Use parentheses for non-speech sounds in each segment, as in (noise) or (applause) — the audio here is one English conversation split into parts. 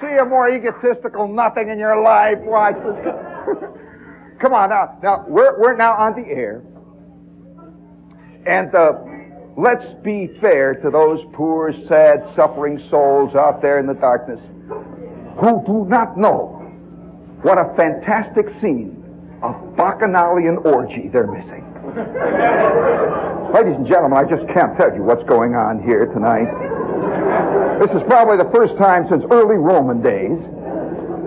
see a more egotistical nothing in your life? Watch this. (laughs) Come on now. Now we're we're now on the air, and uh, let's be fair to those poor, sad, suffering souls out there in the darkness who do not know what a fantastic scene of bacchanalian orgy they're missing. (laughs) Ladies and gentlemen, I just can't tell you what's going on here tonight. This is probably the first time since early Roman days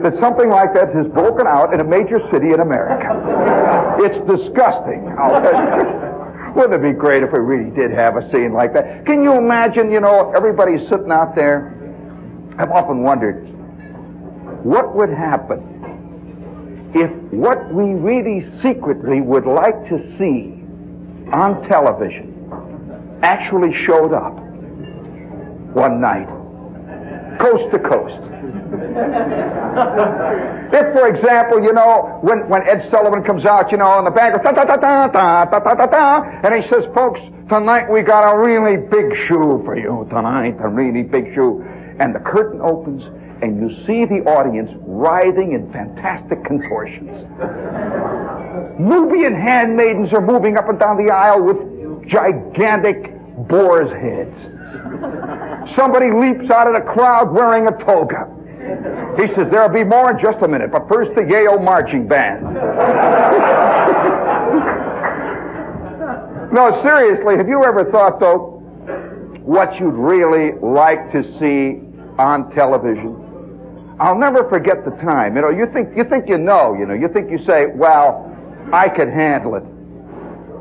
that something like that has broken out in a major city in America. It's disgusting. (laughs) Wouldn't it be great if we really did have a scene like that? Can you imagine, you know, everybody sitting out there? I've often wondered what would happen if what we really secretly would like to see on television actually showed up one night, coast to coast. if, for example, you know, when, when Ed Sullivan comes out, you know, in the back, da, da, da, da, da, da, da, da, da, and he says, folks, tonight we got a really big shoe for you tonight, a really big shoe. And the curtain opens and you see the audience writhing in fantastic contortions. Nubian handmaidens are moving up and down the aisle with gigantic boar's heads. Somebody leaps out of the crowd wearing a toga. He says, there'll be more in just a minute, but first the Yale marching band. (laughs) no, seriously, have you ever thought, though, what you'd really like to see on television? I'll never forget the time. You know, you think you think you know, you know, you think you say, well, I could handle it.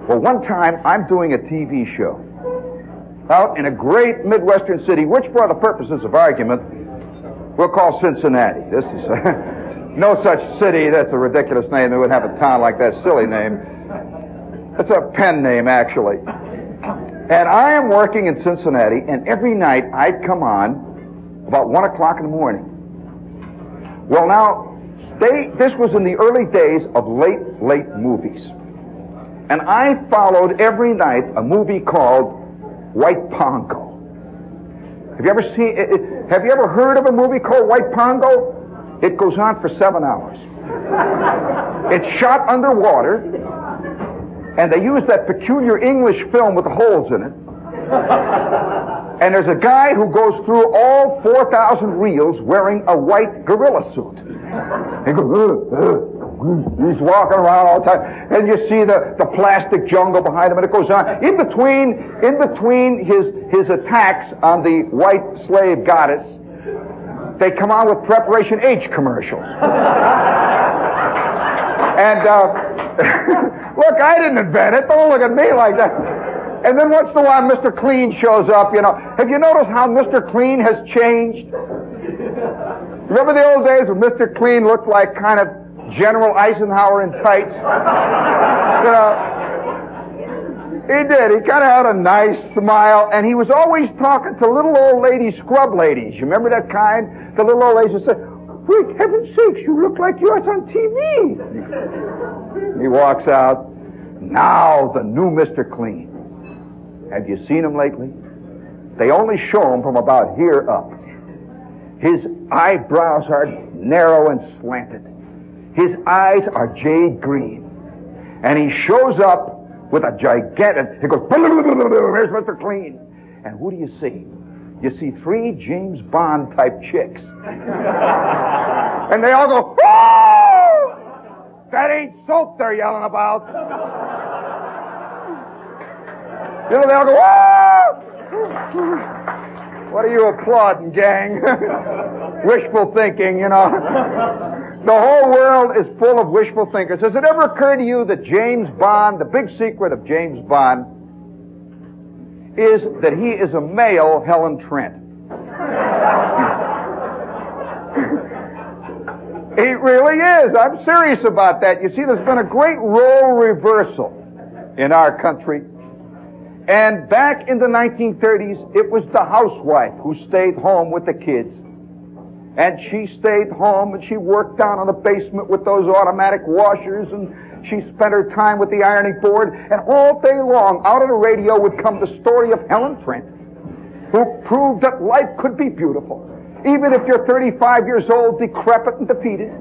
Well, one time I'm doing a TV show out in a great Midwestern city, which for the purposes of argument, we'll call Cincinnati. This is (laughs) no such city. That's a ridiculous name. They would have a town like that. Silly name. It's a pen name, actually. And I am working in Cincinnati, and every night I'd come on about one o'clock in the morning. Well, now, they, this was in the early days of late, late movies. And I followed every night a movie called White Pongo. Have you ever seen, have you ever heard of a movie called White Pongo? It goes on for seven hours. it's shot underwater, and they use that peculiar English film with the holes in it. And there's a guy who goes through all 4,000 reels wearing a white gorilla suit. He goes, uh, uh, he's walking around all the time. And you see the, the plastic jungle behind him, and it goes on. In between, in between his, his attacks on the white slave goddess, they come on with Preparation H commercials. (laughs) and, uh, (laughs) look, I didn't invent it. Don't look at me like that. And then once in a while, Mr. Clean shows up, you know. Have you noticed how Mr. Clean has changed? Remember the old days when Mr. Clean looked like kind of General Eisenhower in tights? You know, he did. He kind of had a nice smile, and he was always talking to little old lady scrub ladies. You remember that kind? The little old ladies that said, For heaven's sakes, you look like you're on TV. He walks out. Now the new Mr. Clean. Have you seen him lately? They only show him from about here up. His eyebrows are narrow and slanted. His eyes are jade green. And he shows up with a gigantic, he goes, (laughs) there's Mr. Clean. And who do you see? You see three James Bond type chicks. (laughs) and they all go, oh! That ain't soap they're yelling about. You know, they all go, Whoa! What are you applauding, gang? (laughs) wishful thinking, you know. The whole world is full of wishful thinkers. Has it ever occurred to you that James Bond, the big secret of James Bond, is that he is a male Helen Trent? (laughs) he really is. I'm serious about that. You see, there's been a great role reversal in our country and back in the 1930s, it was the housewife who stayed home with the kids. And she stayed home and she worked down in the basement with those automatic washers and she spent her time with the ironing board. And all day long, out of the radio would come the story of Helen Trent, who proved that life could be beautiful even if you're 35 years old, decrepit and defeated.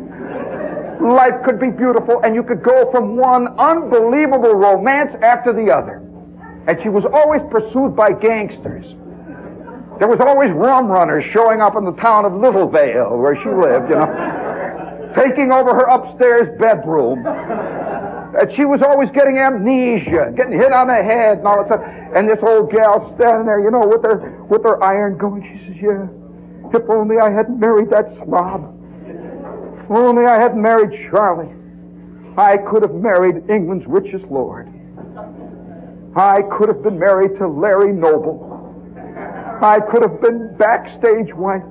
Life could be beautiful and you could go from one unbelievable romance after the other. And she was always pursued by gangsters. There was always rum runners showing up in the town of Littlevale where she lived, you know, taking over her upstairs bedroom. And she was always getting amnesia, getting hit on the head and all that stuff. And this old gal standing there, you know, with her with her iron going. She says, "Yeah, if only I hadn't married that slob. If only I hadn't married Charlie. I could have married England's richest lord. I could have been married to Larry Noble." I could have been backstage wife.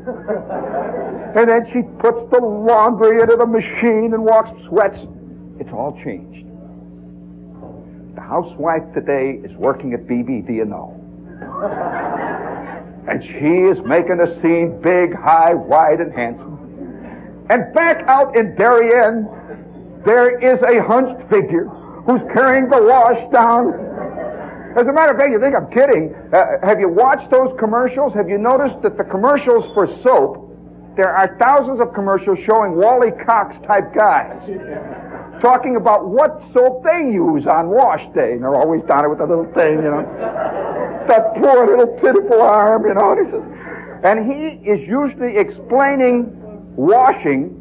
And then she puts the laundry into the machine and walks sweats. It's all changed. The housewife today is working at BB, do you know? And she is making a scene big, high, wide, and handsome. And back out in Darien, there is a hunched figure who's carrying the wash down as a matter of fact, you think I'm kidding. Uh, have you watched those commercials? Have you noticed that the commercials for soap, there are thousands of commercials showing Wally Cox type guys talking about what soap they use on wash day. And they're always down with a little thing, you know. that poor little pitiful arm, you know. And and he is usually explaining washing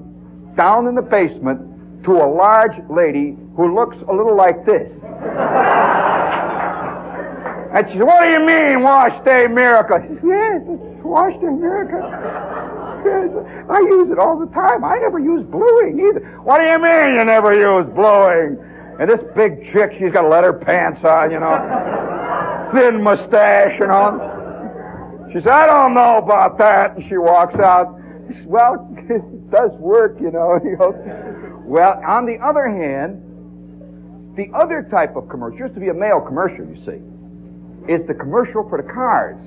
down in the basement to a large lady who looks a little like this. And she said, what do you mean, wash day miracle? Said, yes, it's wash day miracle. I use it all the time. I never use bluing either. What do you mean you never use bluing? And this big chick, she's got leather pants on, you know, thin mustache and all. She said, I don't know about that. And she walks out. Said, well, (laughs) it does work, (laughs) you know. well, on the other hand, the other type of commercial used to be a male commercial, you see is the commercial for the cars.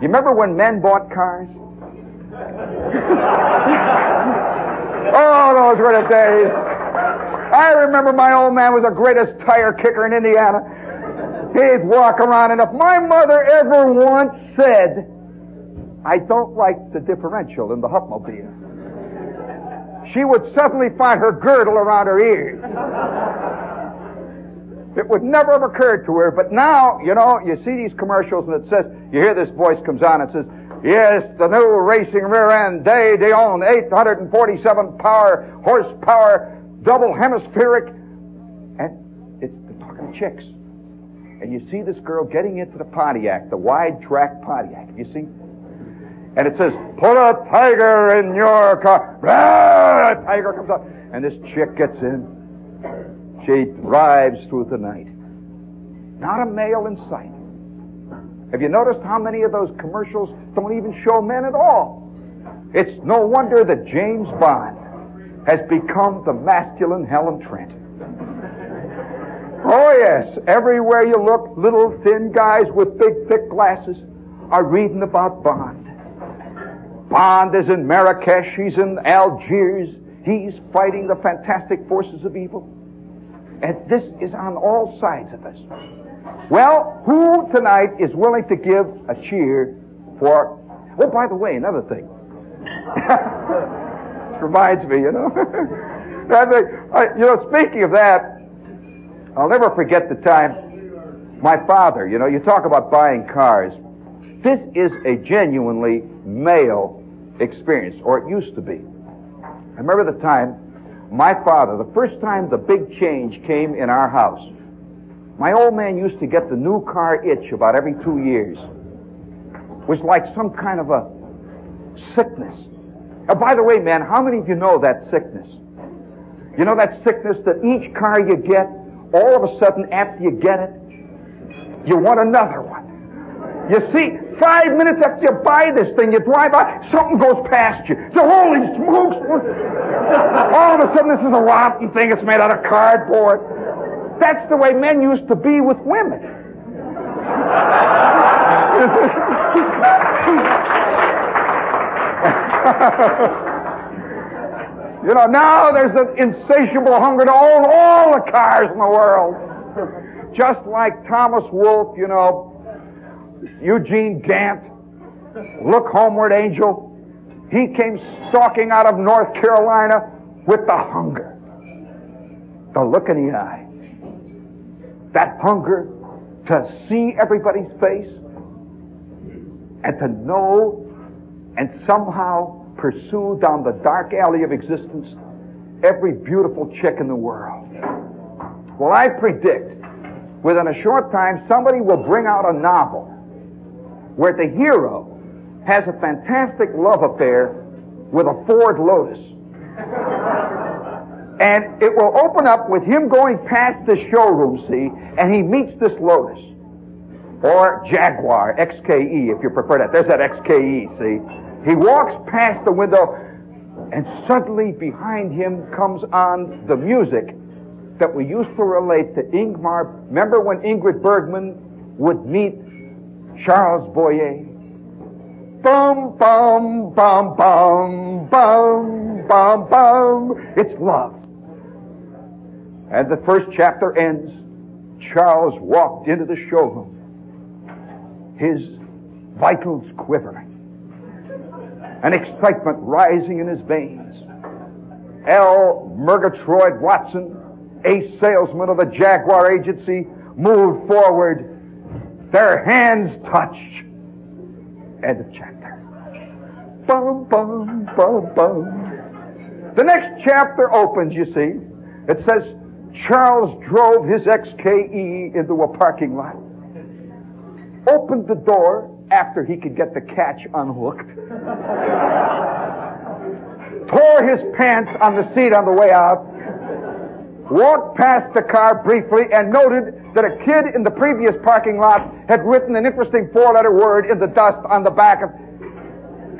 You remember when men bought cars? (laughs) oh, those were the days. I remember my old man was the greatest tire kicker in Indiana. He'd walk around, and if my mother ever once said, I don't like the differential in the Hupmobile, she would suddenly find her girdle around her ears. It would never have occurred to her, but now, you know, you see these commercials and it says, you hear this voice comes on and says, yes, the new racing rear end day, they own 847 power, horsepower, double hemispheric, and it's talking chicks. And you see this girl getting into the Pontiac, the wide track Pontiac. You see? And it says, put a tiger in your car. Blah! A tiger comes up. And this chick gets in. She drives through the night. Not a male in sight. Have you noticed how many of those commercials don't even show men at all? It's no wonder that James Bond has become the masculine Helen Trent. Oh yes, everywhere you look, little thin guys with big thick glasses are reading about Bond. Bond is in Marrakesh, he's in Algiers, he's fighting the fantastic forces of evil. And this is on all sides of us. Well, who tonight is willing to give a cheer for, oh, by the way, another thing. (laughs) reminds me, you know. (laughs) you know, speaking of that, I'll never forget the time my father, you know, you talk about buying cars. This is a genuinely male experience, or it used to be. I remember the time my father, the first time the big change came in our house, my old man used to get the new car itch about every two years. It was like some kind of a sickness. Oh, by the way, man, how many of you know that sickness? You know that sickness that each car you get, all of a sudden after you get it, you want another one. You see, five minutes after you buy this thing, you drive by, something goes past you. So holy smokes! All of a sudden, this is a rotten thing. It's made out of cardboard. That's the way men used to be with women. (laughs) you know, now there's an insatiable hunger to own all the cars in the world. Just like Thomas Wolfe, you know, Eugene Gant, Look Homeward Angel. He came stalking out of North Carolina with the hunger, the look in the eye, that hunger to see everybody's face and to know and somehow pursue down the dark alley of existence every beautiful chick in the world. Well, I predict within a short time somebody will bring out a novel where the hero has a fantastic love affair with a Ford Lotus. (laughs) and it will open up with him going past the showroom, see, and he meets this Lotus. Or Jaguar, XKE, if you prefer that. There's that XKE, see. He walks past the window, and suddenly behind him comes on the music that we used to relate to Ingmar. Remember when Ingrid Bergman would meet Charles Boyer? Bum, bum, bum, bum, bum, bum, bum. It's love. And the first chapter ends. Charles walked into the showroom, his vitals quivering, an excitement rising in his veins. L. Murgatroyd Watson, a salesman of the Jaguar agency, moved forward. Their hands touched. End of chapter. Bum, bum, bum, bum. The next chapter opens, you see. It says, Charles drove his XKE into a parking lot, opened the door after he could get the catch unhooked, (laughs) tore his pants on the seat on the way out, walked past the car briefly and noted that a kid in the previous parking lot had written an interesting four-letter word in the dust on the back of,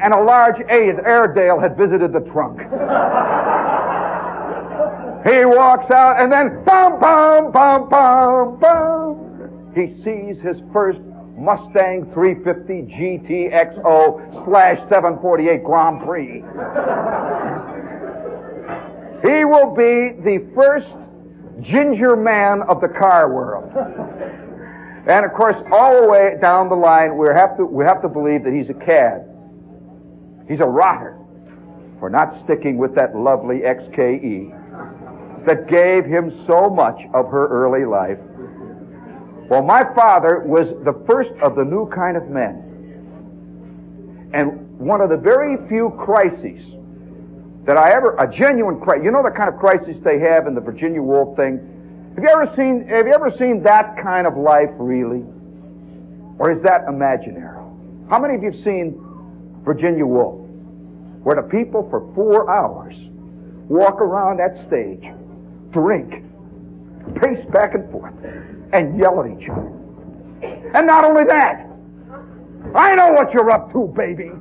and a large A Airedale had visited the trunk. he walks out and then bum bum bum bum bum. He sees his first Mustang 350 GTXO slash 748 Grand Prix. He will be the first ginger man of the car world. And of course, all the way down the line, we have to, we have to believe that he's a cad. He's a rotter for not sticking with that lovely XKE that gave him so much of her early life. Well, my father was the first of the new kind of men. And one of the very few crises that I ever, a genuine crisis, you know the kind of crisis they have in the Virginia Woolf thing? Have you ever seen, have you ever seen that kind of life really? Or is that imaginary? How many of you have seen Virginia Woolf? Where the people for four hours walk around that stage, drink, pace back and forth, and yell at each other. And not only that, I know what you're up to, baby.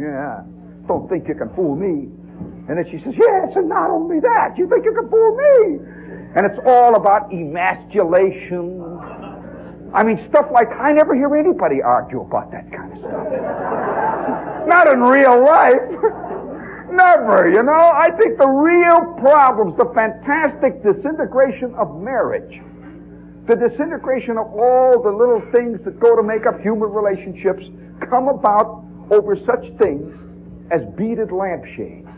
Yeah, don't think you can fool me. And then she says, yes, and not only that, you think you can fool me. And it's all about emasculation. I mean, stuff like, I never hear anybody argue about that kind of stuff. not in real life. Never, you know. I think the real problems, the fantastic disintegration of marriage, the disintegration of all the little things that go to make up human relationships, come about over such things as beaded lampshades.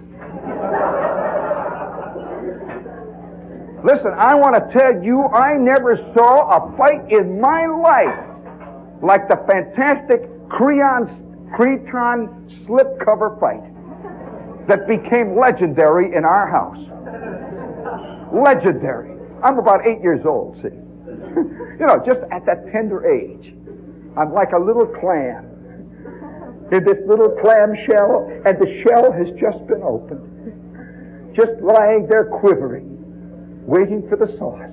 Listen, I want to tell you, I never saw a fight in my life like the fantastic Creon, cretonne slipcover fight that became legendary in our house. Legendary. I'm about eight years old, see. (laughs) you know, just at that tender age. I'm like a little clam in this little clam shell, and the shell has just been opened. Just lying there quivering, waiting for the sauce.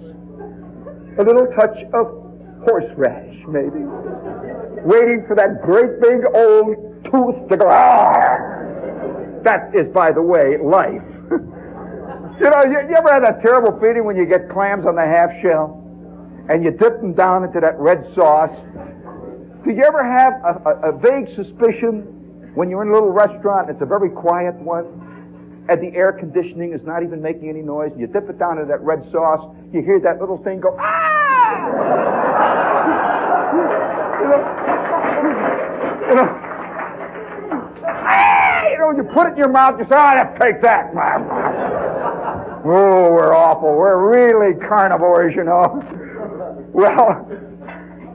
A little touch of horseradish, maybe. Waiting for that great big old tooth to go, ah! That is, by the way, life. (laughs) you know, you, you, ever had that terrible feeling when you get clams on the half shell and you dip them down into that red sauce? Did you ever have a, a, a vague suspicion when you're in a little restaurant it's a very quiet one and the air conditioning is not even making any noise and you dip it down into that red sauce, you hear that little thing go, ah! you know, you know, you put it in your mouth, you say, oh, let's take that. oh, we're awful. We're really carnivores, you know. (laughs) Well,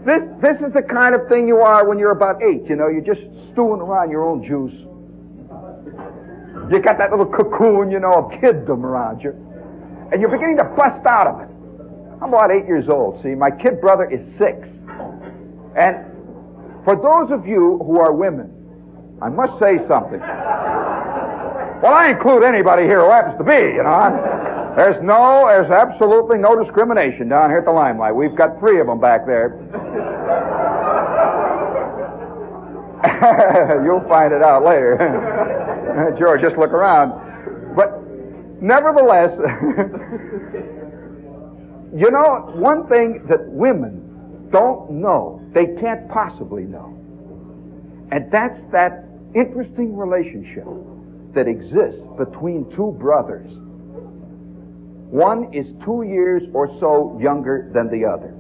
this, this is the kind of thing you are when you're about eight, you know. You're just stewing around your own juice. You got that little cocoon, you know, of kiddom around you. And you're beginning to bust out of it. I'm about eight years old, see. My kid brother is six. And for those of you who are women, I must say something. Well, I include anybody here who happens to be, you know. There's no, there's absolutely no discrimination down here at the Limelight. We've got three of them back there. (laughs) You'll find it out later. (laughs) George, just look around. But nevertheless, (laughs) you know, one thing that women don't know, they can't possibly know, and that's that interesting relationship that exists between two brothers. One is two years or so younger than the other.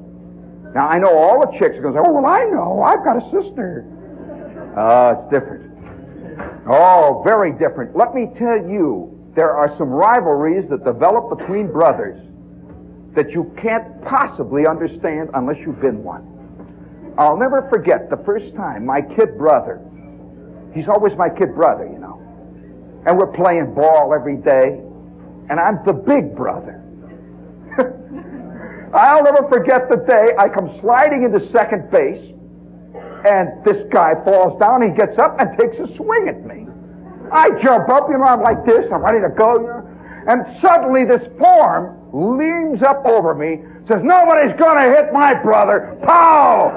Now, I know all the chicks are going to say, oh, well, I know. I've got a sister. Oh, it's different. Oh, very different. Let me tell you, there are some rivalries that develop between brothers that you can't possibly understand unless you've been one. I'll never forget the first time my kid brother, he's always my kid brother, you know, and we're playing ball every day, and I'm the big brother. (laughs) I'll never forget the day I come sliding into second base, and this guy falls down, he gets up and takes a swing at me. I jump up, you know, I'm like this, I'm ready to go, and suddenly this form leans up over me, says, nobody's gonna hit my brother. Pow!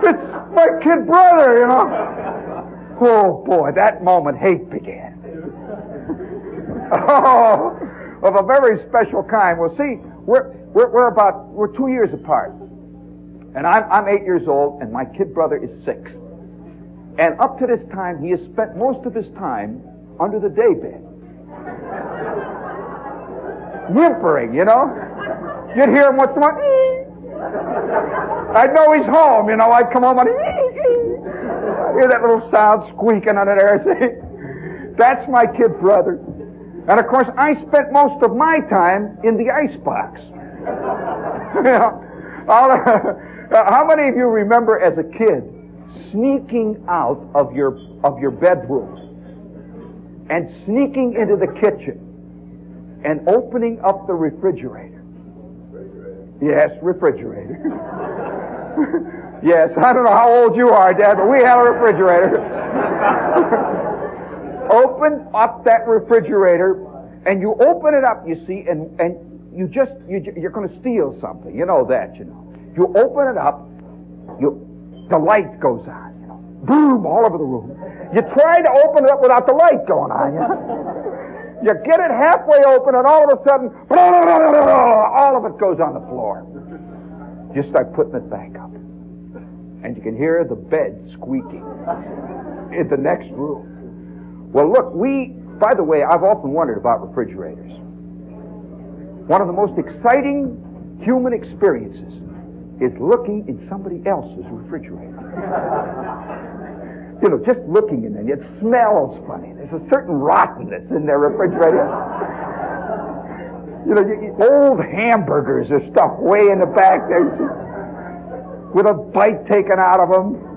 (laughs) it's my kid brother, you know. Oh boy, that moment hate began. Oh, of a very special kind. Well, see, we're, we're, we're about, we're two years apart. And I'm, I'm eight years old, and my kid brother is six. And up to this time, he has spent most of his time under the daybed. Whimpering, you know? You'd hear him once in a while. I'd know he's home, you know. I'd come home and hear that little sound squeaking under there. (laughs) See? That's my kid brother. And of course, I spent most of my time in the icebox. (laughs) know, (laughs) uh, how many of you remember as a kid sneaking out of your of your bedrooms and sneaking into the kitchen and opening up the refrigerator. Yes, refrigerator. (laughs) yes, I don't know how old you are, Dad, but we had a refrigerator. Open up that refrigerator, and you open it up, you see, and, and you just, you, you're going to steal something. You know that, you know. You open it up, you, the light goes on, you know. Boom, all over the room. You try to open it up without the light going on, you. You get it halfway open, and all of a sudden, all of it goes on the floor. You start putting it back up. And you can hear the bed squeaking in the next room. Well, look, we, by the way, I've often wondered about refrigerators. One of the most exciting human experiences is looking in somebody else's refrigerator. you know, just looking in there, it smells funny. There's a certain rottenness in their refrigerator. you know, you, old hamburgers are stuff way in the back there, with a bite taken out of them.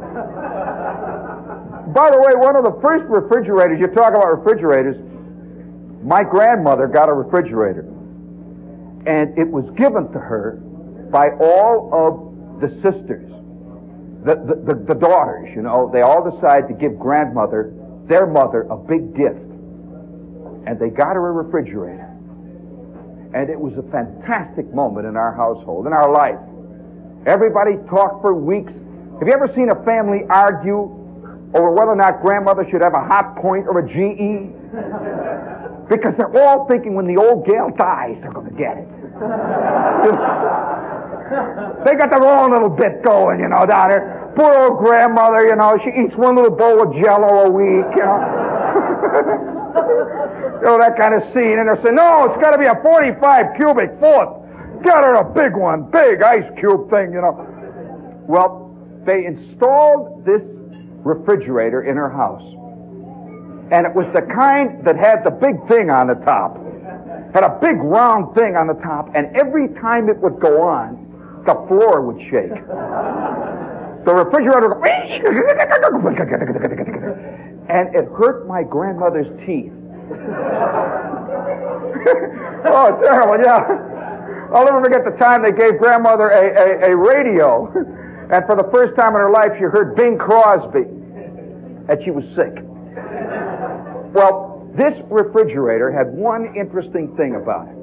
By the way, one of the first refrigerators, you talk about refrigerators, my grandmother got a refrigerator. And it was given to her by all of the sisters, the, the, the, the daughters, you know, they all decided to give grandmother, their mother, a big gift. And they got her a refrigerator. And it was a fantastic moment in our household, in our life. Everybody talked for weeks. Have you ever seen a family argue over whether or not grandmother should have a Hotpoint or a GE? (laughs) Because they're all thinking when the old gal dies, they're going to get it. (laughs) They got their own little bit going, you know, down there. Poor old grandmother, you know, she eats one little bowl of jello a week, you know. (laughs) you know, that kind of scene. And they're saying, no, it's got to be a 45 cubic foot. Get her a big one, big ice cube thing, you know. Well, they installed this refrigerator in her house. And it was the kind that had the big thing on the top. Had a big round thing on the top, and every time it would go on, the floor would shake. The refrigerator would go, and it hurt my grandmother's teeth. (laughs) oh, terrible, yeah. I'll never forget the time they gave grandmother a, a, a radio, (laughs) and for the first time in her life she heard Bing Crosby, and she was sick. Well, this refrigerator had one interesting thing about it.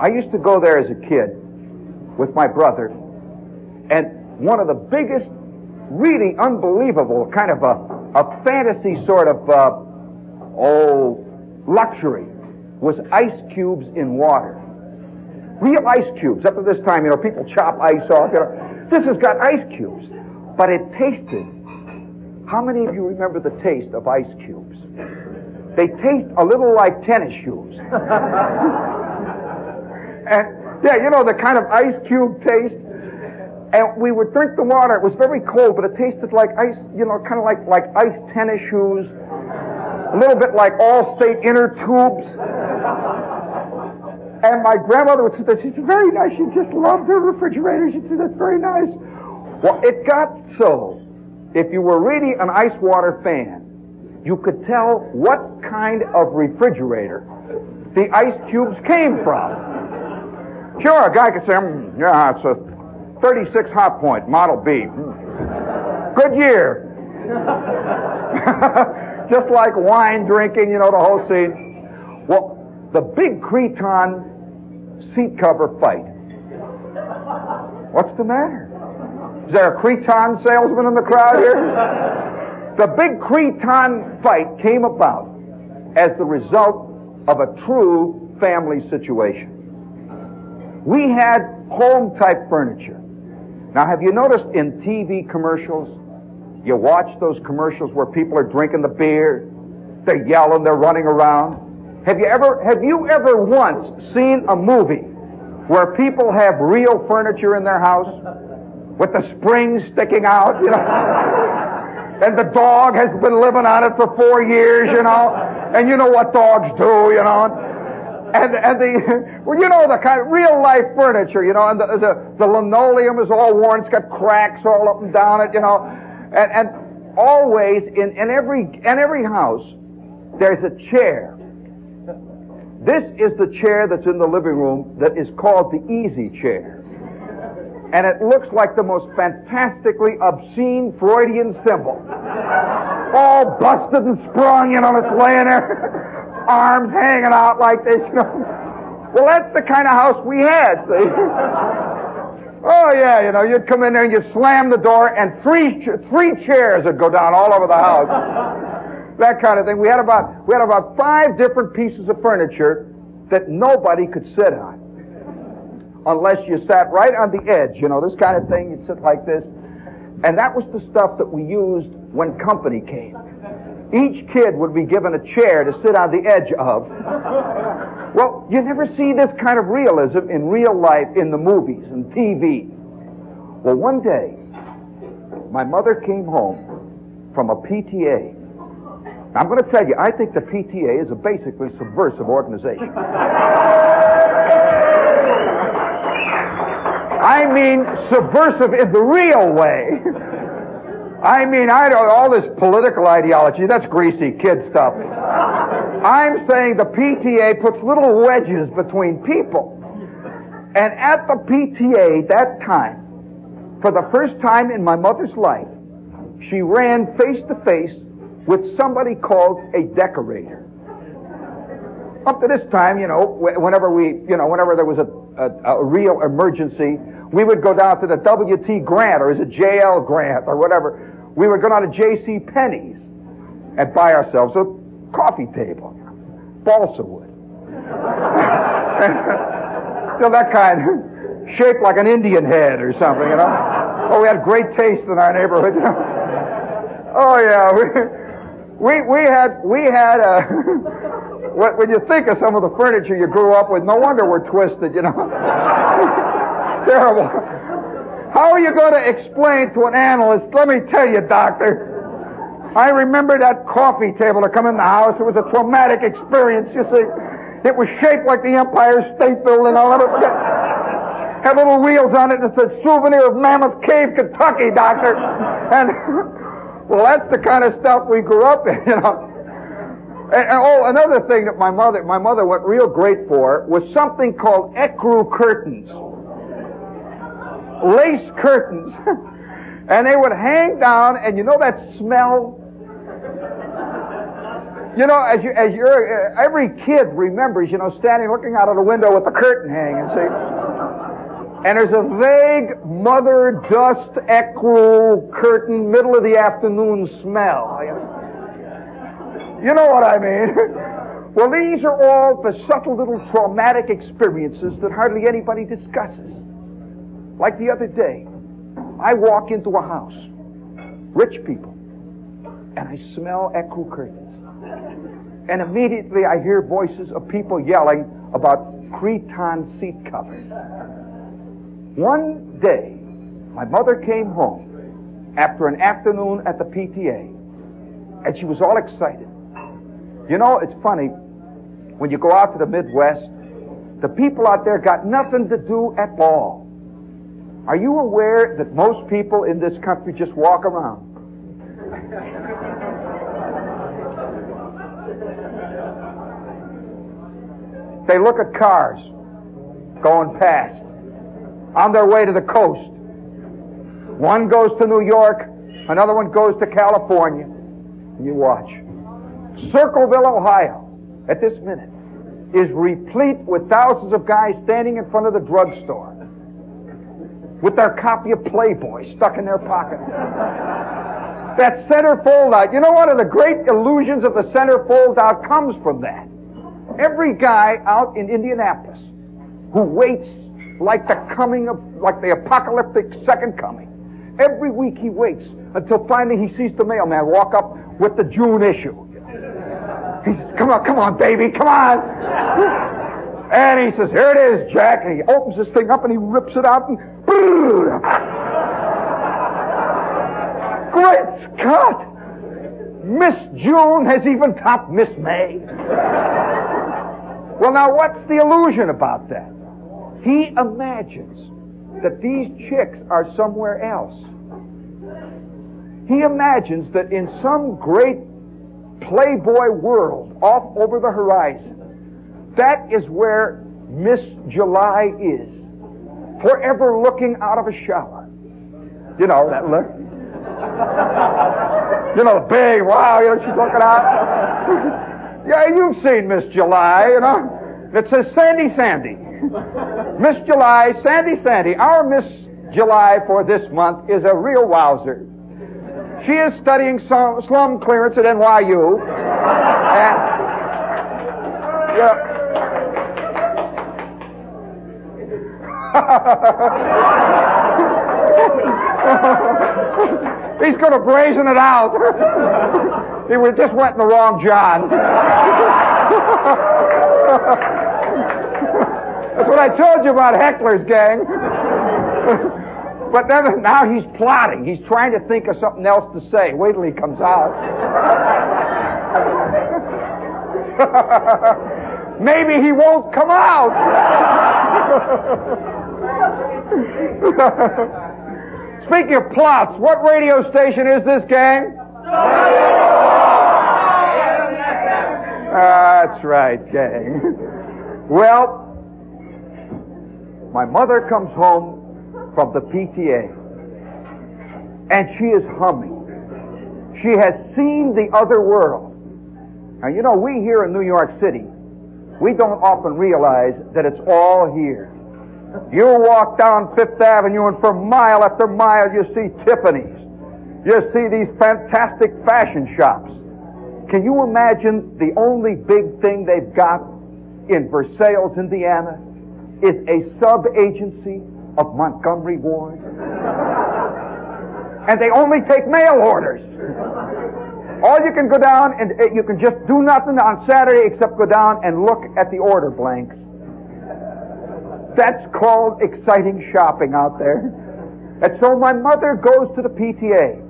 I used to go there as a kid with my brother, and one of the biggest, really unbelievable kind of a, a fantasy sort of, uh, oh, luxury was ice cubes in water. Real ice cubes. Up to this time, you know, people chop ice off. You know. This has got ice cubes. But it tasted. How many of you remember the taste of ice cubes? They taste a little like tennis shoes. (laughs) and, yeah, you know, the kind of ice cube taste. And we would drink the water. It was very cold, but it tasted like ice, you know, kind of like, like ice tennis shoes a little bit like Allstate inner tubes. And my grandmother would say that. She's very nice. She just loved her refrigerator. She'd say, that's very nice. Well, it got so, if you were really an ice water fan, you could tell what kind of refrigerator the ice cubes came from. Sure, a guy could say, mm, yeah, it's a 36 Hotpoint, Model B. Mm. Good year. (laughs) just like wine drinking, you know, the whole scene. Well, the big cretonne seat cover fight. What's the matter? Is there a cretonne salesman in the crowd here? The big cretonne fight came about as the result of a true family situation. We had home type furniture. Now, have you noticed in TV commercials you watch those commercials where people are drinking the beer, they're yelling, they're running around. Have you ever, have you ever once seen a movie where people have real furniture in their house with the springs sticking out, you know? (laughs) and the dog has been living on it for four years, you know? And you know what dogs do, you know? And, and the, (laughs) well, you know, the kind of real life furniture, you know, and the, the, the linoleum is all worn, it's got cracks all up and down it, you know. And, and always in, in every in every house, there's a chair. This is the chair that's in the living room that is called the easy chair. And it looks like the most fantastically obscene Freudian symbol. All busted and sprung, you know, it's laying there, (laughs) arms hanging out like this, you know. Well, that's the kind of house we had, see? (laughs) Oh yeah, you know, you'd come in there and you'd slam the door, and three three chairs would go down all over the house. That kind of thing. We had about we had about five different pieces of furniture that nobody could sit on, unless you sat right on the edge. You know, this kind of thing. You'd sit like this, and that was the stuff that we used when company came. Each kid would be given a chair to sit on the edge of. Well, you never see this kind of realism in real life in the movies and TV. Well, one day, my mother came home from a PTA. I'm going to tell you, I think the PTA is a basically subversive organization. (laughs) I mean, subversive in the real way. I mean, I don't, all this political ideology, that's greasy kid stuff. I'm saying the PTA puts little wedges between people. And at the PTA that time, for the first time in my mother's life, she ran face to face with somebody called a decorator. Up to this time, you know, whenever we, you know, whenever there was a, a, a real emergency, we would go down to the W.T. Grant or is it J.L. Grant or whatever. We would go down to J.C. Penney's and buy ourselves a coffee table, balsa wood. (laughs) so that kind, shaped like an Indian head or something, you know. Oh, we had great taste in our neighborhood. You (laughs) know? Oh yeah, we we had we had uh, (laughs) a. when you think of some of the furniture you grew up with, no wonder we're twisted, you know. (laughs) Terrible. How are you going to explain to an analyst, let me tell you, doctor, I remember that coffee table to come in the house. It was a traumatic experience, you see. It was shaped like the Empire State Building. I'll never forget. Had little wheels on it and it said souvenir of Mammoth Cave, Kentucky, doctor. And, (laughs) well, that's the kind of stuff we grew up in, (laughs) you know. And, and, oh, another thing that my mother, my mother went real great for was something called ecru curtains. Lace curtains. (laughs) and they would hang down and you know that smell you know, as you as you're uh, every kid remembers, you know, standing looking out of the window with the curtain hanging, see. And there's a vague mother dust ecru curtain, middle of the afternoon smell. You know what I mean? well, these are all the subtle little traumatic experiences that hardly anybody discusses. Like the other day, I walk into a house, rich people, and I smell ecru curtains. And immediately I hear voices of people yelling about cretonne seat covers. One day, my mother came home after an afternoon at the PTA, and she was all excited. You know, it's funny, when you go out to the Midwest, the people out there got nothing to do at all. Are you aware that most people in this country just walk around? They look at cars going past on their way to the coast. One goes to New York, another one goes to California. You watch. Circleville, Ohio, at this minute, is replete with thousands of guys standing in front of the drugstore with their copy of Playboy stuck in their pocket. that center fold out. You know one of the great illusions of the center fold out comes from that. Every guy out in Indianapolis who waits like the coming of, like the apocalyptic second coming, every week he waits until finally he sees the mailman walk up with the June issue. He says, come on, come on, baby, come on. And he says, here it is, Jack. And he opens this thing up and he rips it out and, great Scott! Miss June has even topped Miss May. Well, now what's the illusion about that? He imagines that these chicks are somewhere else. He imagines that in some great playboy world off over the horizon, that is where Miss July is, forever looking out of a shower. You know, that look. (laughs) you know, big, wow, you know, she's looking out. (laughs) Yeah, you've seen Miss July, you know. It says Sandy Sandy. Miss July, Sandy Sandy. Our Miss July for this month is a real wowzer. She is studying slum clearance at NYU. And, yeah. (laughs) He's going to brazen it out. (laughs) he just went in the wrong John. (laughs) What I told you about Heckler's gang. (laughs) but then now he's plotting. He's trying to think of something else to say. Wait till he comes out. (laughs) Maybe he won't come out. (laughs) Speaking of plots, what radio station is this, gang? That's right, gang. Well, my mother comes home from the PTA and she is humming. She has seen the other world. Now, you know, we here in New York City, we don't often realize that it's all here. You walk down Fifth Avenue and for mile after mile you see Tiffany's. You see these fantastic fashion shops. Can you imagine the only big thing they've got in Versailles, Indiana, is a sub-agency of Montgomery Ward? and they only take mail orders. All you can go down and uh, you can just do nothing on Saturday except go down and look at the order blanks. That's called exciting shopping out there. And so my mother goes to the PTA.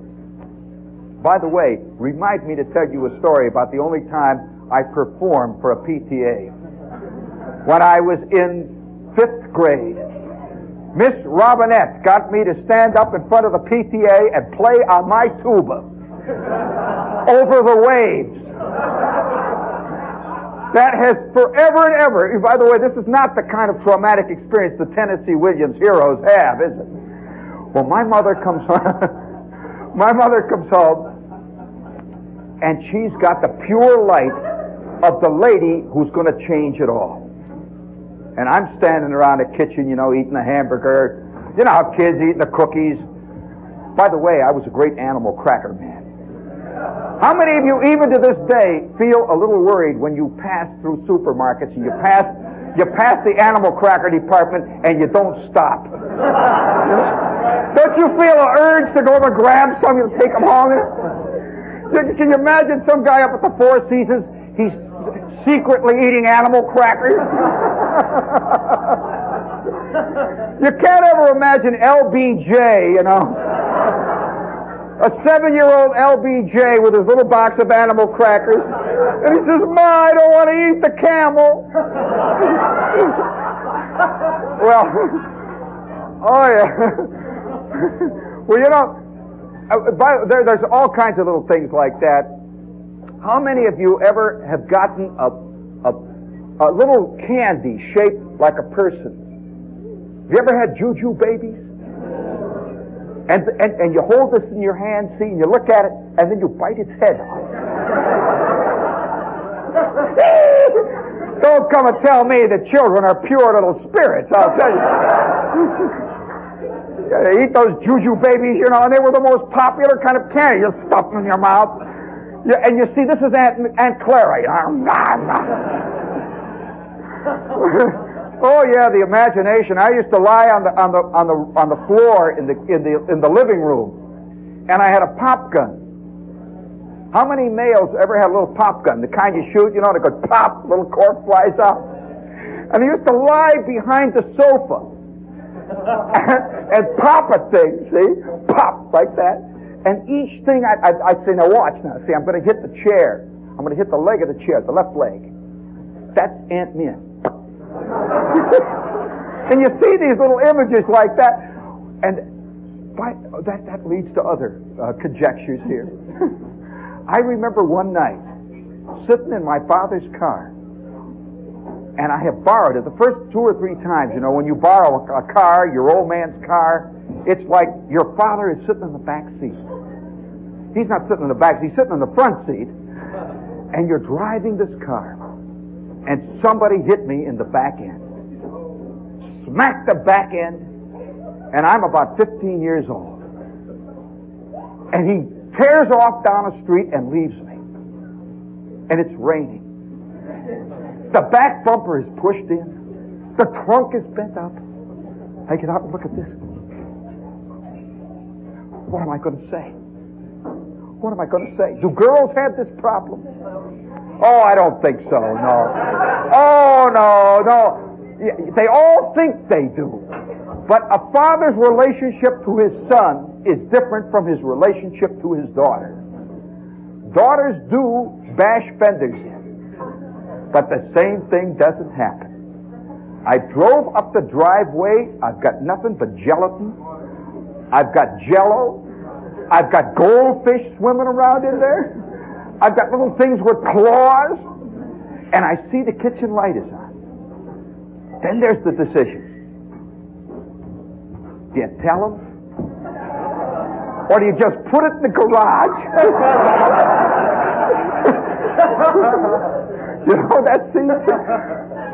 By the way, remind me to tell you a story about the only time I performed for a PTA. When I was in fifth grade, Miss Robinette got me to stand up in front of the PTA and play on my tuba (laughs) over the waves. That has forever and ever, by the way, this is not the kind of traumatic experience the Tennessee Williams heroes have, is it? Well, my mother comes (laughs) home, my mother comes home, and she's got the pure light of the lady who's going to change it all. And I'm standing around the kitchen, you know, eating a hamburger. You know how kids eating the cookies. By the way, I was a great animal cracker man. How many of you, even to this day, feel a little worried when you pass through supermarkets and you pass you pass the animal cracker department and you don't stop? don't you feel an urge to go over and grab some and take them home? Can you imagine some guy up at the Four Seasons? He's secretly eating animal crackers. you can't ever imagine LBJ, you know. A seven-year-old LBJ with his little box of animal crackers. And he says, Ma, I don't want to eat the camel. well, oh yeah. well, you know, uh, by, there, there's all kinds of little things like that. How many of you ever have gotten a, a, a little candy shaped like a person? Have you ever had juju babies? And, and, and you hold this in your hand, see, and you look at it, and then you bite its head off. (laughs) Don't come and tell me that children are pure little spirits, I'll tell you. (laughs) they eat those juju babies, you know, and they were the most popular kind of candy. You stuff them in your mouth. And you see, this is Aunt, Aunt Clara. (laughs) Oh yeah, the imagination. I used to lie on the on the on the on the floor in the in the in the living room, and I had a pop gun. How many males ever had a little pop gun? The kind you shoot, you know, and it goes pop, little cork flies out. And I used to lie behind the sofa (laughs) and, pop a thing, see, pop like that. And each thing I, I, I'd say, now watch now. See, I'm going to hit the chair. I'm going to hit the leg of the chair, the left leg. That's Aunt (laughs) Min. and you see these little images like that, and by, that, that leads to other uh, conjectures here. (laughs) I remember one night sitting in my father's car, and I have borrowed it the first two or three times. You know, when you borrow a, car, your old man's car, it's like your father is sitting in the back seat. He's not sitting in the back, he's sitting in the front seat, and you're driving this car and somebody hit me in the back end. Smacked the back end, and I'm about 15 years old. And he tears off down a street and leaves me. And it's raining. The back bumper is pushed in. The trunk is bent up. I get out and look at this. What am I going to say? What am I going to say? Do girls have this problem? Oh, I don't think so, no. Oh, no, no. They all think they do. But a father's relationship to his son is different from his relationship to his daughter. Daughters do bash fenders but the same thing doesn't happen. I drove up the driveway. I've got nothing but gelatin. I've got jello. I've got goldfish swimming around in there. I've got little things with claws, and I see the kitchen light is on. Then there's the decision. Do you tell them? Or do you just put it in the garage? (laughs) you know that scene?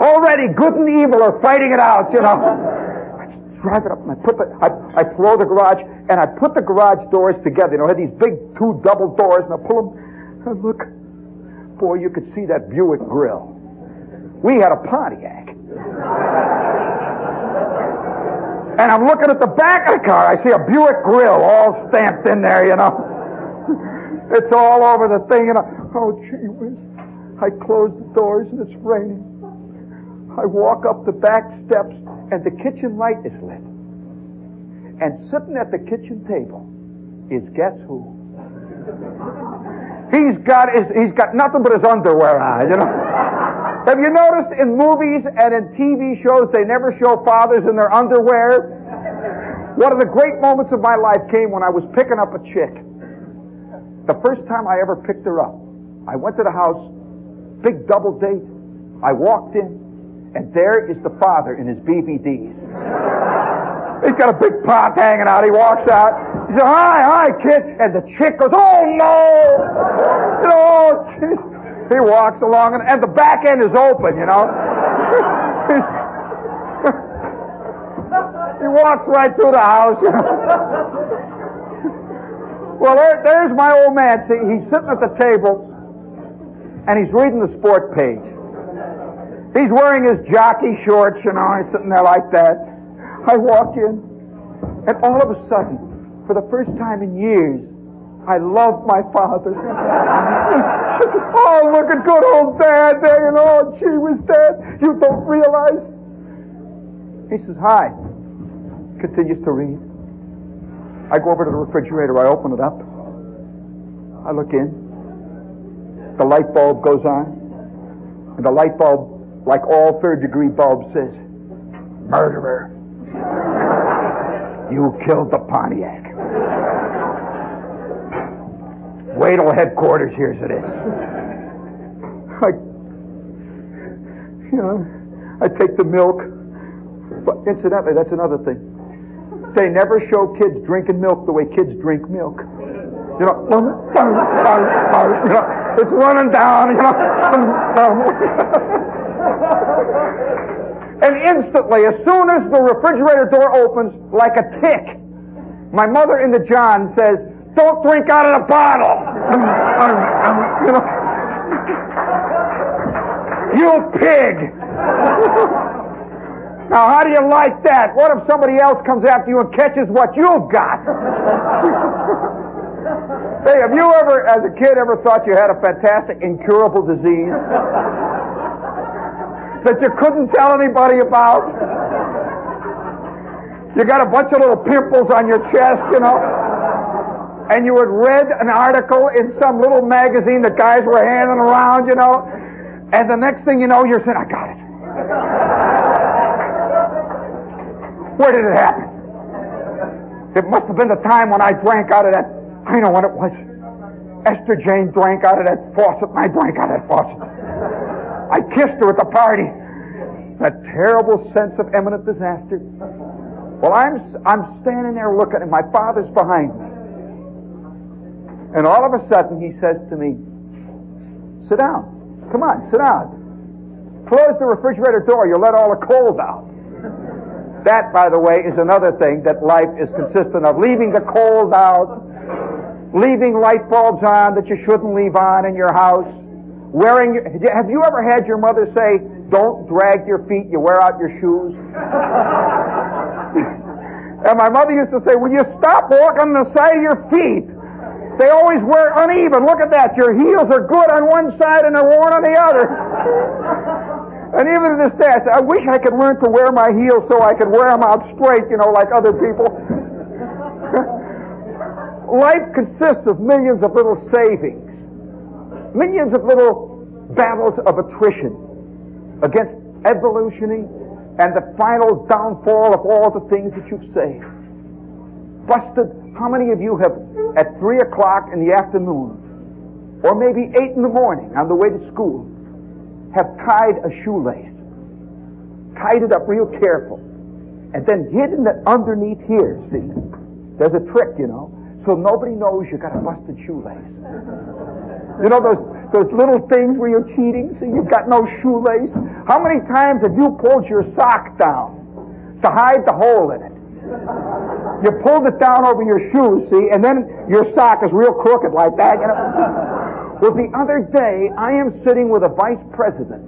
Already good and evil are fighting it out, you know. I drive it up I put the, I, I throw the garage and I put the garage doors together. You know, I had these big two double doors and I pull them and look, boy, you could see that Buick grill. We had a Pontiac. and I'm looking at the back of the car. I see a Buick grill all stamped in there, you know. it's all over the thing, and oh, gee whiz. I close the doors and it's raining. I walk up the back steps and the kitchen light is lit. And sitting at the kitchen table is guess who? He's got his, he's got nothing but his underwear on, you know. Have you noticed in movies and in TV shows they never show fathers in their underwear? One of the great moments of my life came when I was picking up a chick. The first time I ever picked her up. I went to the house, big double date. I walked in, and there is the father in his BVDs. He's got a big pot hanging out. He walks out. He says, hi, hi, kid. And the chick goes, oh, no. You know, oh, he walks along, and, and the back end is open, you know. (laughs) he walks right through the house. You know? well, there, there's my old man. See, he's sitting at the table, and he's reading the sport page. He's wearing his jockey shorts, you know, he's sitting there like that. I walk in, and all of a sudden, for the first time in years, I love my father. (laughs) oh, look at good old dad there, you know. Oh, gee was dead. You don't realize. He says, hi. Continues to read. I go over to the refrigerator. I open it up. I look in. The light bulb goes on. And the light bulb, like all third degree bulbs, says, murderer. You killed the Pontiac. Wait till headquarters hears of this. I, you know, I take the milk. But incidentally, that's another thing. They never show kids drinking milk the way kids drink milk. You know, you know it's running down, you know. (laughs) and instantly, as soon as the refrigerator door opens, like a tick, my mother in the John says, don't drink out of the bottle. (laughs) you pig. (laughs) Now, how do you like that? What if somebody else comes after you and catches what you've got? Hey, have you ever, as a kid, ever thought you had a fantastic incurable disease that you couldn't tell anybody about? You got a bunch of little pimples on your chest, you know? and you had read an article in some little magazine that guys were handing around, you know, and the next thing you know, you're saying, I got it. Where did it happen? It must have been the time when I drank out of that, I know what it was. Esther Jane drank out of that faucet, and I drank out of that faucet. I kissed her at the party. That terrible sense of imminent disaster. Well, I'm, I'm standing there looking, and my father's behind me. And all of a sudden he says to me, sit down. Come on, sit down. Close the refrigerator door. You'll let all the cold out. That, by the way, is another thing that life is consistent of. Leaving the cold out. Leaving light bulbs on that you shouldn't leave on in your house. Wearing, have you ever had your mother say, don't drag your feet, you wear out your shoes? (laughs) and my mother used to say, will you stop walking on the side of your feet? They always wear uneven. Look at that. Your heels are good on one side and they're worn on the other. (laughs) and even to this day, I say, I wish I could learn to wear my heels so I could wear them out straight, you know, like other people. (laughs) Life consists of millions of little savings, millions of little battles of attrition against evolutioning and the final downfall of all the things that you've saved. Busted how many of you have, at 3 o'clock in the afternoon, or maybe 8 in the morning on the way to school, have tied a shoelace, tied it up real careful, and then hidden it underneath here, see? There's a trick, you know, so nobody knows you got a busted shoelace. You know those those little things where you're cheating, see you've got no shoelace? How many times have you pulled your sock down to hide the hole in it? You pulled it down over your shoes, see, and then your sock is real crooked like that, you know. Well, the other day, I am sitting with a vice president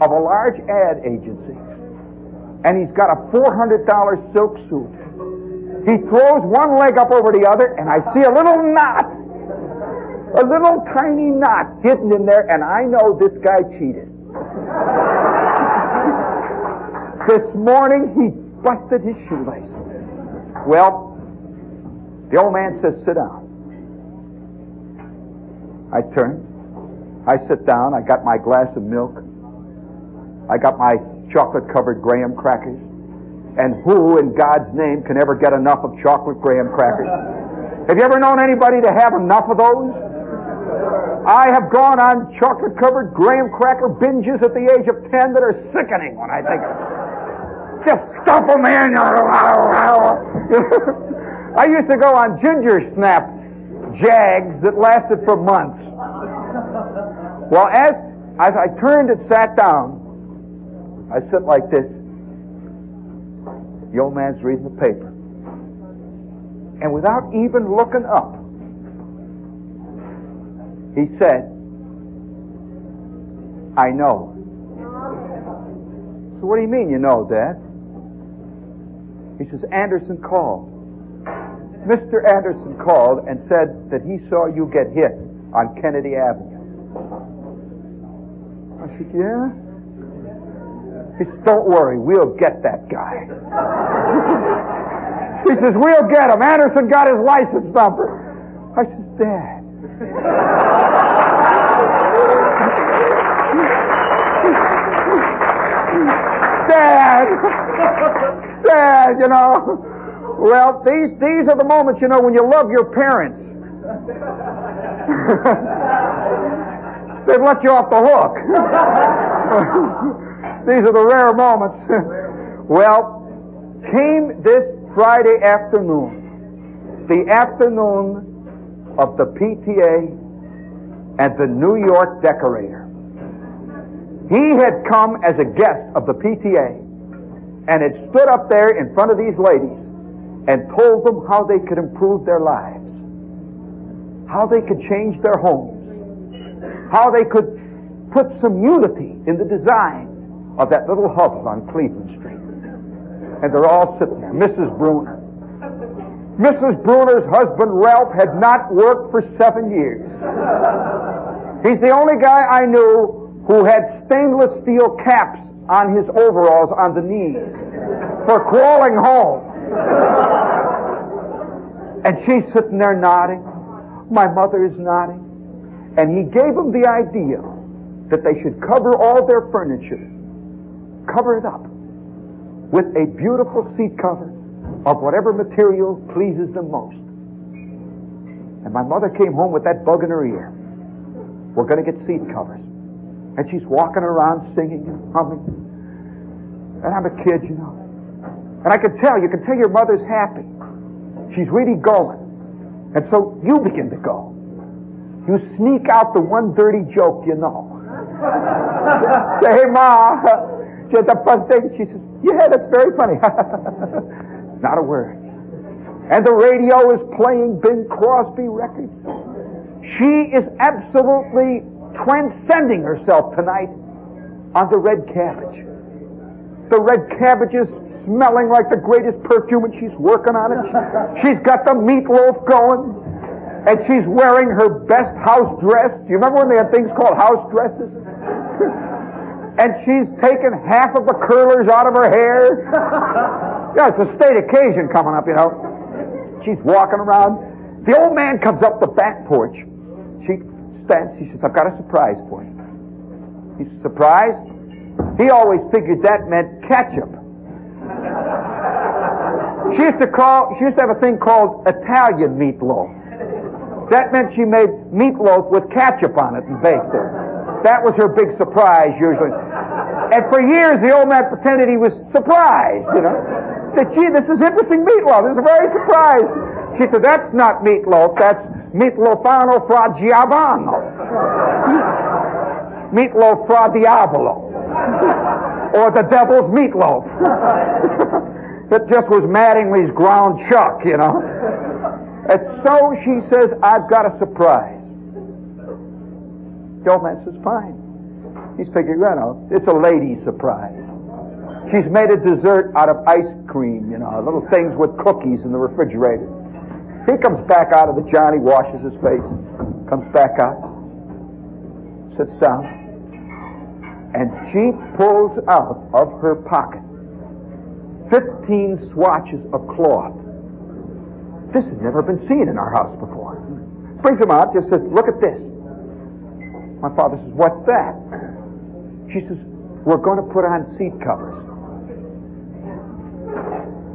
of a large ad agency, and he's got a $400 silk suit. He throws one leg up over the other, and I see a little knot, a little tiny knot hidden in there, and I know this guy cheated. this morning, he busted his shoelace. Well, the old man says, sit down. I turn. I sit down. I got my glass of milk. I got my chocolate covered graham crackers. And who in God's name can ever get enough of chocolate graham crackers? Have you ever known anybody to have enough of those? I have gone on chocolate covered graham cracker binges at the age of 10 that are sickening when I think of it. Just stuff them in. (laughs) I used to go on ginger snap jags that lasted for months. Well, as, as I turned and sat down, I sit like this. The old man's reading the paper. And without even looking up, he said, I know. So what do you mean you know, Dad? He says, Anderson called. Mr. Anderson called and said that he saw you get hit on Kennedy Avenue. I said, yeah? He says, don't worry, we'll get that guy. he says, we'll get him. Anderson got his license number. I says, Dad. Dad! Dad, you know. Well, these, these are the moments, you know, when you love your parents. (laughs) They've let you off the hook. (laughs) these are the rare moments. (laughs) well, came this Friday afternoon, the afternoon of the PTA and the New York decorator. He had come as a guest of the PTA and had stood up there in front of these ladies and told them how they could improve their lives, how they could change their homes, how they could put some unity in the design of that little hovel on Cleveland Street. And they're all sitting there. Mrs. Bruner. Mrs. Bruner's husband, Ralph, had not worked for seven years. He's the only guy I knew who had stainless steel caps on his overalls on the knees for crawling home. And she's sitting there nodding. My mother is nodding. And he gave them the idea that they should cover all their furniture, cover it up with a beautiful seat cover of whatever material pleases them most. And my mother came home with that bug in her ear. We're going to get seat covers. And she's walking around singing and humming. And I'm a kid, you know. And I can tell, you can tell your mother's happy. She's really going. And so you begin to go. You sneak out the one dirty joke you know. (laughs) Say, hey, Ma, (laughs) just a fun thing. She says, yeah, that's very funny. (laughs) Not a word. And the radio is playing Bing Crosby records. She is absolutely transcending herself tonight on the red cabbage. The red cabbage is smelling like the greatest perfume and she's working on it. She's got the meatloaf going and she's wearing her best house dress. Do you remember when they had things called house dresses? (laughs) and she's taken half of the curlers out of her hair. (laughs) yeah, it's a state occasion coming up, you know. She's walking around. The old man comes up the back porch. She stands. He says, I've got a surprise for you. He's surprised. He always figured that meant ketchup. (laughs) She used to call, she used to have a thing called Italian meatloaf. That meant she made meatloaf with ketchup on it and baked it. That was her big surprise usually. And for years the old man pretended he was surprised, you know. Said, gee, this is interesting meatloaf. This is very surprised. She said, that's not meatloaf, that's meatloafano fra Giovanni. meatloaf fra diavolo. or the devil's meatloaf. (laughs) it just was Mattingly's ground chuck, you know. And so she says, I've got a surprise. The old man says, fine. He's figuring, you know, it's a lady surprise. She's made a dessert out of ice cream, you know, little things with cookies in the refrigerator. He comes back out of the Johnny, washes his face, comes back out, sits down, and she pulls out of her pocket 15 swatches of cloth. This has never been seen in our house before. Brings them out, just says, look at this. My father says, What's that? She says, We're going to put on seat covers.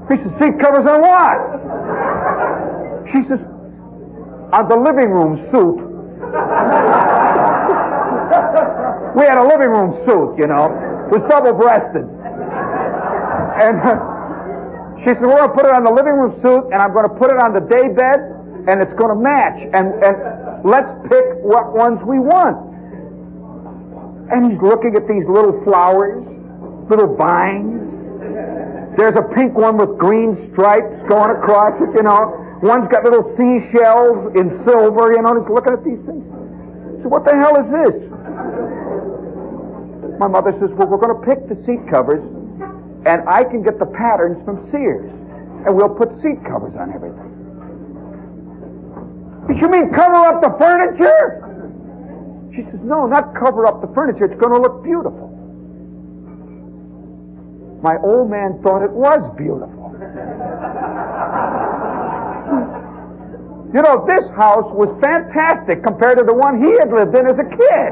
He says, Seat covers on what? She says, On the living room suit. (laughs) we had a living room suit, you know. It was double breasted. And (laughs) she said, We're going to put it on the living room suit, and I'm going to put it on the day bed, and it's going to match. And, and let's pick what ones we want. And he's looking at these little flowers, little vines. There's a pink one with green stripes going across it, you know. One's got little seashells in silver, you know, and he's looking at these things. So what the hell is this? My mother says, well, we're going to pick the seat covers and I can get the patterns from Sears, and we'll put seat covers on everything. But you mean cover up the furniture? She says, no, not cover up the furniture. It's going to look beautiful. My old man thought it was beautiful. you know, this house was fantastic compared to the one he had lived in as a kid.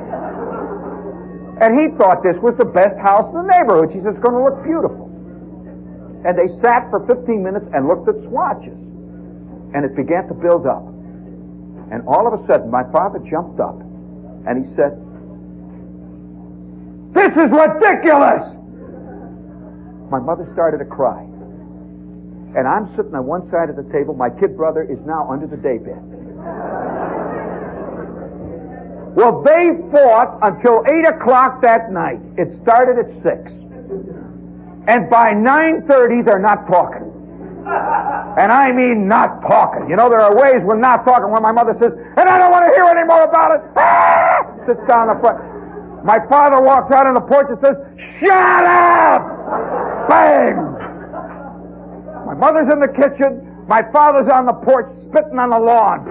And he thought this was the best house in the neighborhood. She says, it's going to look beautiful. And they sat for 15 minutes and looked at swatches. And it began to build up. And all of a sudden, my father jumped up and he said, This is ridiculous! My mother started to cry. And I'm sitting on one side of the table. My kid brother is now under the daybed. Well, they fought until 8 o'clock that night. It started at 6. And by 9.30, they're not talking. And I mean not talking. You know, there are ways we're not talking when my mother says, and I don't want to hear any more about it. Ah! (laughs) Sits down the front. My father walks out on the porch and says, shut up! Bang! My mother's in the kitchen. My father's on the porch spitting on the lawn.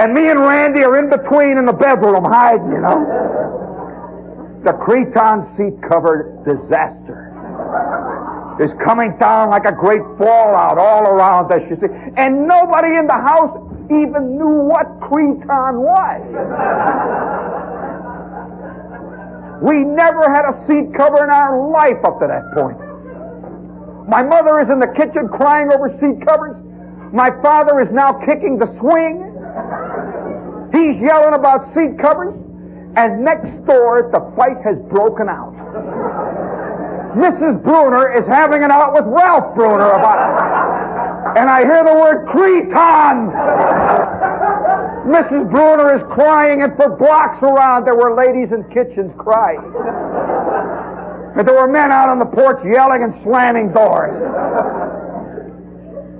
And me and Randy are in between in the bedroom hiding, you know. The cretonne seat covered disaster is coming down like a great fallout all around us, you see. And nobody in the house even knew what cretonne was. We never had a seat cover in our life up to that point. My mother is in the kitchen crying over seat covers. My father is now kicking the swing. He's yelling about seat covers, and next door the fight has broken out. Mrs. Bruner is having it out with Ralph Bruner about it. And I hear the word cretonne. Mrs. Bruner is crying, and for blocks around there were ladies in kitchens crying. And there were men out on the porch yelling and slamming doors.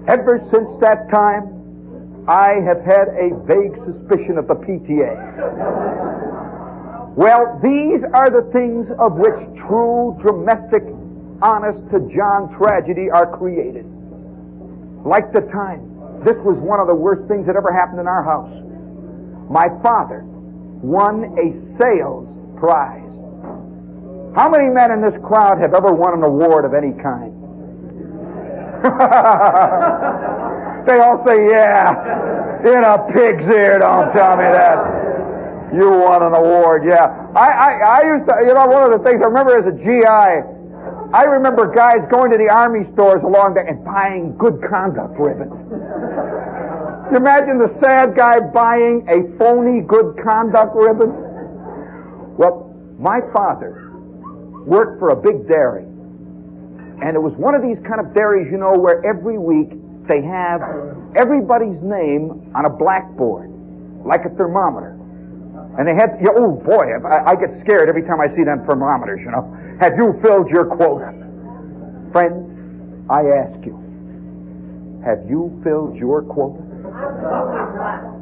Ever since that time, I have had a vague suspicion of the PTA. Well, these are the things of which true, domestic, honest to John tragedy are created. Like the time. This was one of the worst things that ever happened in our house. My father won a sales prize. How many men in this crowd have ever won an award of any kind? (laughs) They all say, yeah. In a pig's ear, don't tell me that. You won an award, yeah. I, I, I used to, you know, one of the things I remember as a GI, I remember guys going to the army stores along there and buying good conduct ribbons. You imagine the sad guy buying a phony good conduct ribbon? Well, my father worked for a big dairy. And it was one of these kind of dairies, you know, where every week they have everybody's name on a blackboard, like a thermometer. And they had, oh boy, I, I get scared every time I see them thermometers, you know. Have you filled your quota? Friends, I ask you, have you filled your quota?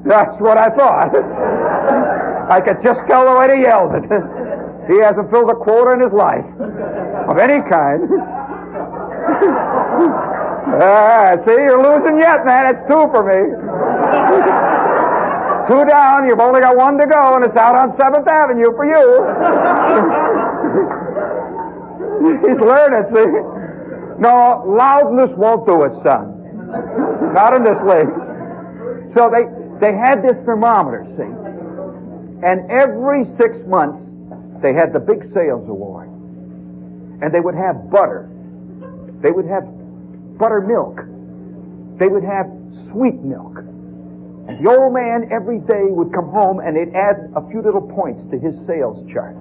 That's what I thought. I could just tell the way they yelled it. He hasn't filled a quota in his life of any kind. (laughs) Ah, see, you're losing yet, man. It's two for me. Two down. You've only got one to go, and it's out on Seventh Avenue for you. (laughs) He's learning, see. No, loudness won't do it, son. Not in this league. So they They had this thermometer, see? And every six months, they had the big sales award. And they would have butter. They would have buttermilk. They would have sweet milk. And the old man every day would come home and they'd add a few little points to his sales chart.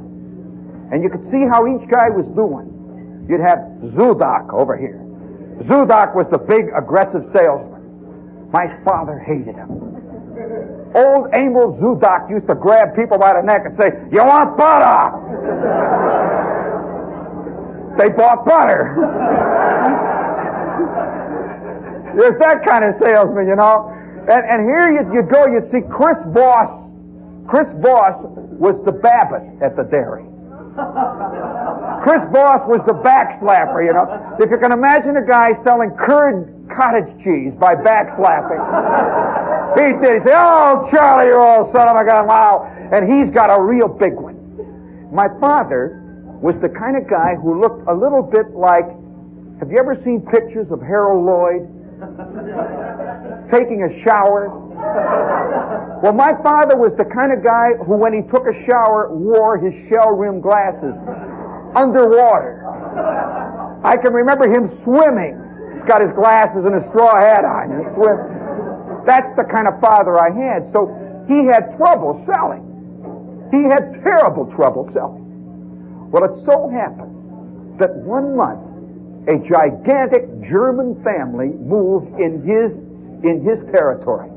And you could see how each guy was doing. You'd have Zudak over here. Zudak was the big aggressive salesman. My father hated him. Old Emil Zudak used to grab people by the neck and say, You want butter? they bought butter. (laughs) There's that kind of salesman, you know. And, and here you, you go, you'd see Chris Boss. Chris Boss was the Babbitt at the dairy. (laughs) Chris Boss was the backslapper, you know. If you can imagine a guy selling curd cottage cheese by backslapping. (laughs) He did. He said, Oh, Charlie, you're old son of a gun, wow. And he's got a real big one. My father was the kind of guy who looked a little bit like, have you ever seen pictures of Harold Lloyd? Taking a shower? Well, my father was the kind of guy who, when he took a shower, wore his shell-rimmed glasses underwater. I can remember him swimming. He's got his glasses and a straw hat on. And swim. That's the kind of father I had. So he had trouble selling. He had terrible trouble selling. Well, it so happened that one month a gigantic German family moved in his in his territory.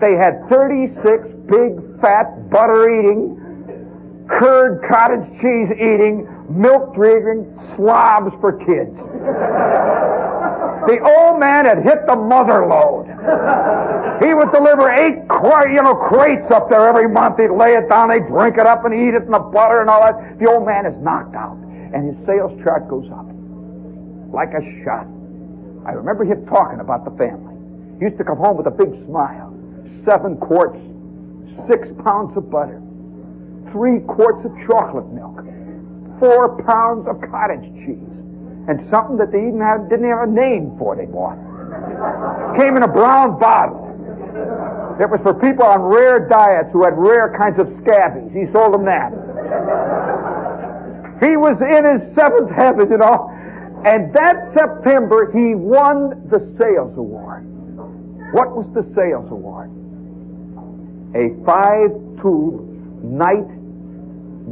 They had 36 big, fat, butter-eating, curd cottage cheese eating, milk drinking slobs for kids. the old man had hit the mother lode. He would deliver eight, you know, crates up there every month. He'd lay it down, they'd drink it up and eat it in the butter and all that. The old man is knocked out, and his sales chart goes up like a shot. I remember him talking about the family. He used to come home with a big smile. Seven quarts, six pounds of butter, three quarts of chocolate milk, four pounds of cottage cheese, and something that they even have, didn't have a name for bought. Came in a brown bottle. It was for people on rare diets who had rare kinds of scabies. He sold them that. He was in his seventh heaven, you know. And that September, he won the sales award. What was the sales award? A five-tube Knight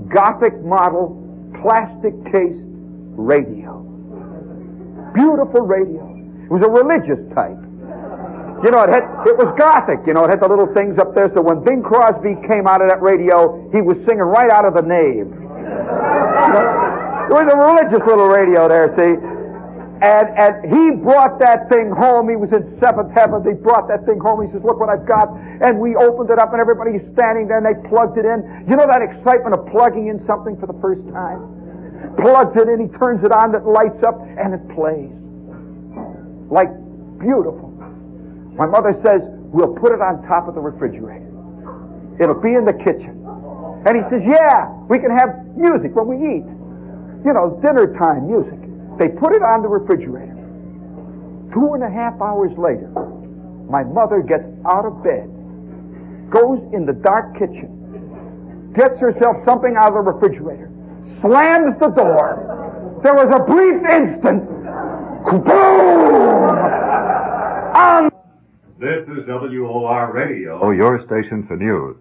Gothic model plastic case radio. Beautiful radio. It was a religious type. You know, it had, it was Gothic. You know, it had the little things up there. So when Bing Crosby came out of that radio, he was singing right out of the nave. You know, it was a religious little radio there, see. And, and he brought that thing home. He was in seventh heaven. They brought that thing home. He says, look what I've got. And we opened it up and everybody's standing there and they plugged it in. You know that excitement of plugging in something for the first time? Plugs it in, he turns it on, it lights up, and it plays. Like beautiful. My mother says, we'll put it on top of the refrigerator. It'll be in the kitchen. And he says, yeah, we can have music when we eat you know, dinner time music. They put it on the refrigerator. Two and a half hours later, my mother gets out of bed, goes in the dark kitchen, gets herself something out of the refrigerator, slams the door. There was a brief instant, boom! On This is WOR Radio. Oh, your station for news.